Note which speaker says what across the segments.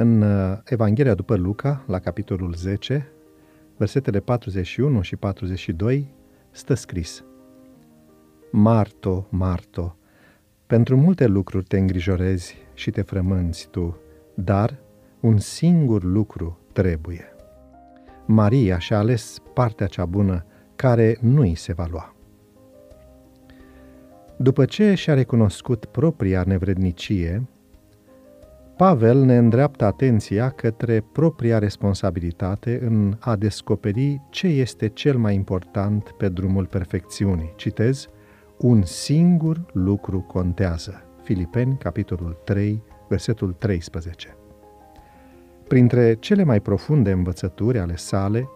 Speaker 1: În uh, Evanghelia după Luca, la capitolul 10, versetele 41 și 42, stă scris Marto, Marto, pentru multe lucruri te îngrijorezi și te frămânți tu, dar un singur lucru trebuie. Maria și-a ales partea cea bună care nu îi se va lua. După ce și-a recunoscut propria nevrednicie, Pavel ne îndreaptă atenția către propria responsabilitate în a descoperi ce este cel mai important pe drumul perfecțiunii. Citez, un singur lucru contează. Filipeni, capitolul 3, versetul 13. Printre cele mai profunde învățături ale sale,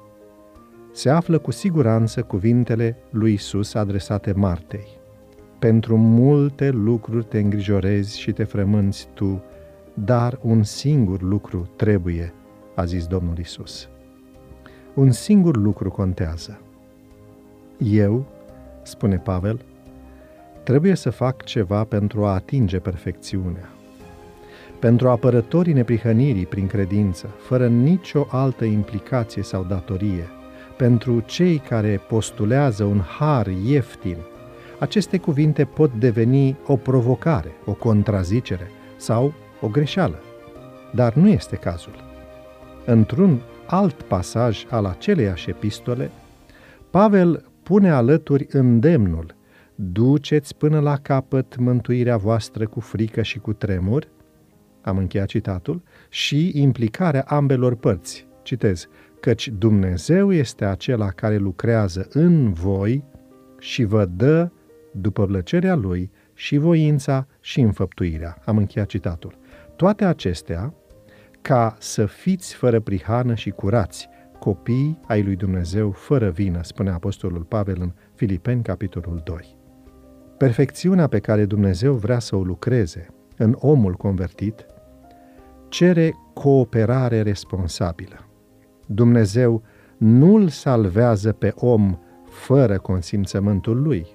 Speaker 1: se află cu siguranță cuvintele lui Isus adresate Martei. Pentru multe lucruri te îngrijorezi și te frămânți tu, dar un singur lucru trebuie, a zis Domnul Isus. Un singur lucru contează. Eu, spune Pavel, trebuie să fac ceva pentru a atinge perfecțiunea. Pentru apărătorii neprihănirii prin credință, fără nicio altă implicație sau datorie, pentru cei care postulează un har ieftin, aceste cuvinte pot deveni o provocare, o contrazicere sau o greșeală. Dar nu este cazul. Într-un alt pasaj al aceleiași epistole, Pavel pune alături îndemnul Duceți până la capăt mântuirea voastră cu frică și cu tremur, am încheiat citatul, și implicarea ambelor părți. Citez, căci Dumnezeu este acela care lucrează în voi și vă dă, după plăcerea Lui, și voința și înfăptuirea. Am încheiat citatul. Toate acestea ca să fiți fără prihană și curați, copii ai lui Dumnezeu fără vină, spune Apostolul Pavel în Filipeni, capitolul 2. Perfecțiunea pe care Dumnezeu vrea să o lucreze în omul convertit cere cooperare responsabilă. Dumnezeu nu îl salvează pe om fără consimțământul lui.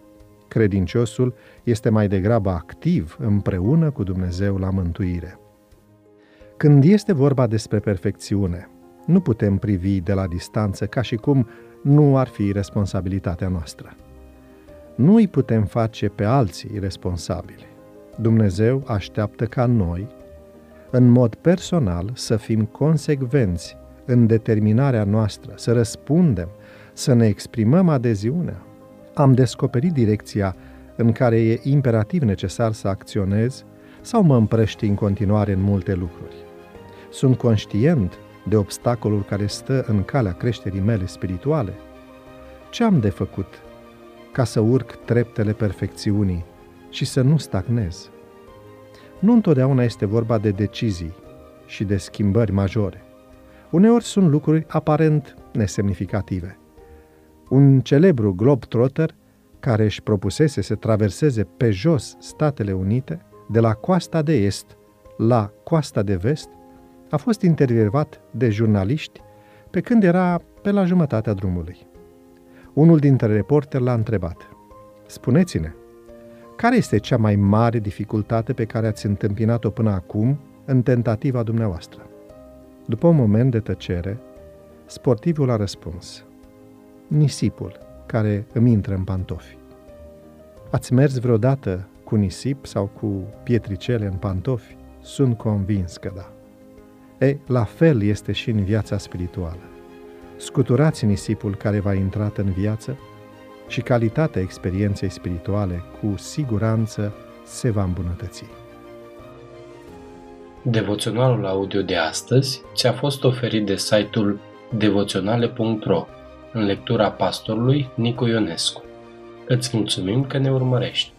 Speaker 1: Credinciosul este mai degrabă activ împreună cu Dumnezeu la mântuire. Când este vorba despre perfecțiune, nu putem privi de la distanță ca și cum nu ar fi responsabilitatea noastră. Nu îi putem face pe alții responsabili. Dumnezeu așteaptă ca noi, în mod personal, să fim consecvenți în determinarea noastră, să răspundem, să ne exprimăm adeziunea. Am descoperit direcția în care e imperativ necesar să acționez sau mă împrăști în continuare în multe lucruri. Sunt conștient de obstacolul care stă în calea creșterii mele spirituale. Ce am de făcut ca să urc treptele perfecțiunii și să nu stagnez? Nu întotdeauna este vorba de decizii și de schimbări majore. Uneori sunt lucruri aparent nesemnificative. Un celebru globetrotter care își propusese să traverseze pe jos Statele Unite, de la coasta de est la coasta de vest, a fost intervievat de jurnaliști pe când era pe la jumătatea drumului. Unul dintre reporteri l-a întrebat, Spuneți-ne, care este cea mai mare dificultate pe care ați întâmpinat-o până acum în tentativa dumneavoastră? După un moment de tăcere, sportivul a răspuns, nisipul care îmi intră în pantofi. Ați mers vreodată cu nisip sau cu pietricele în pantofi? Sunt convins că da. E, la fel este și în viața spirituală. Scuturați nisipul care v-a intrat în viață și calitatea experienței spirituale cu siguranță se va îmbunătăți.
Speaker 2: Devoționalul audio de astăzi ți-a fost oferit de site-ul devoționale.ro în lectura pastorului Nicu Ionescu. Îți mulțumim că ne urmărești!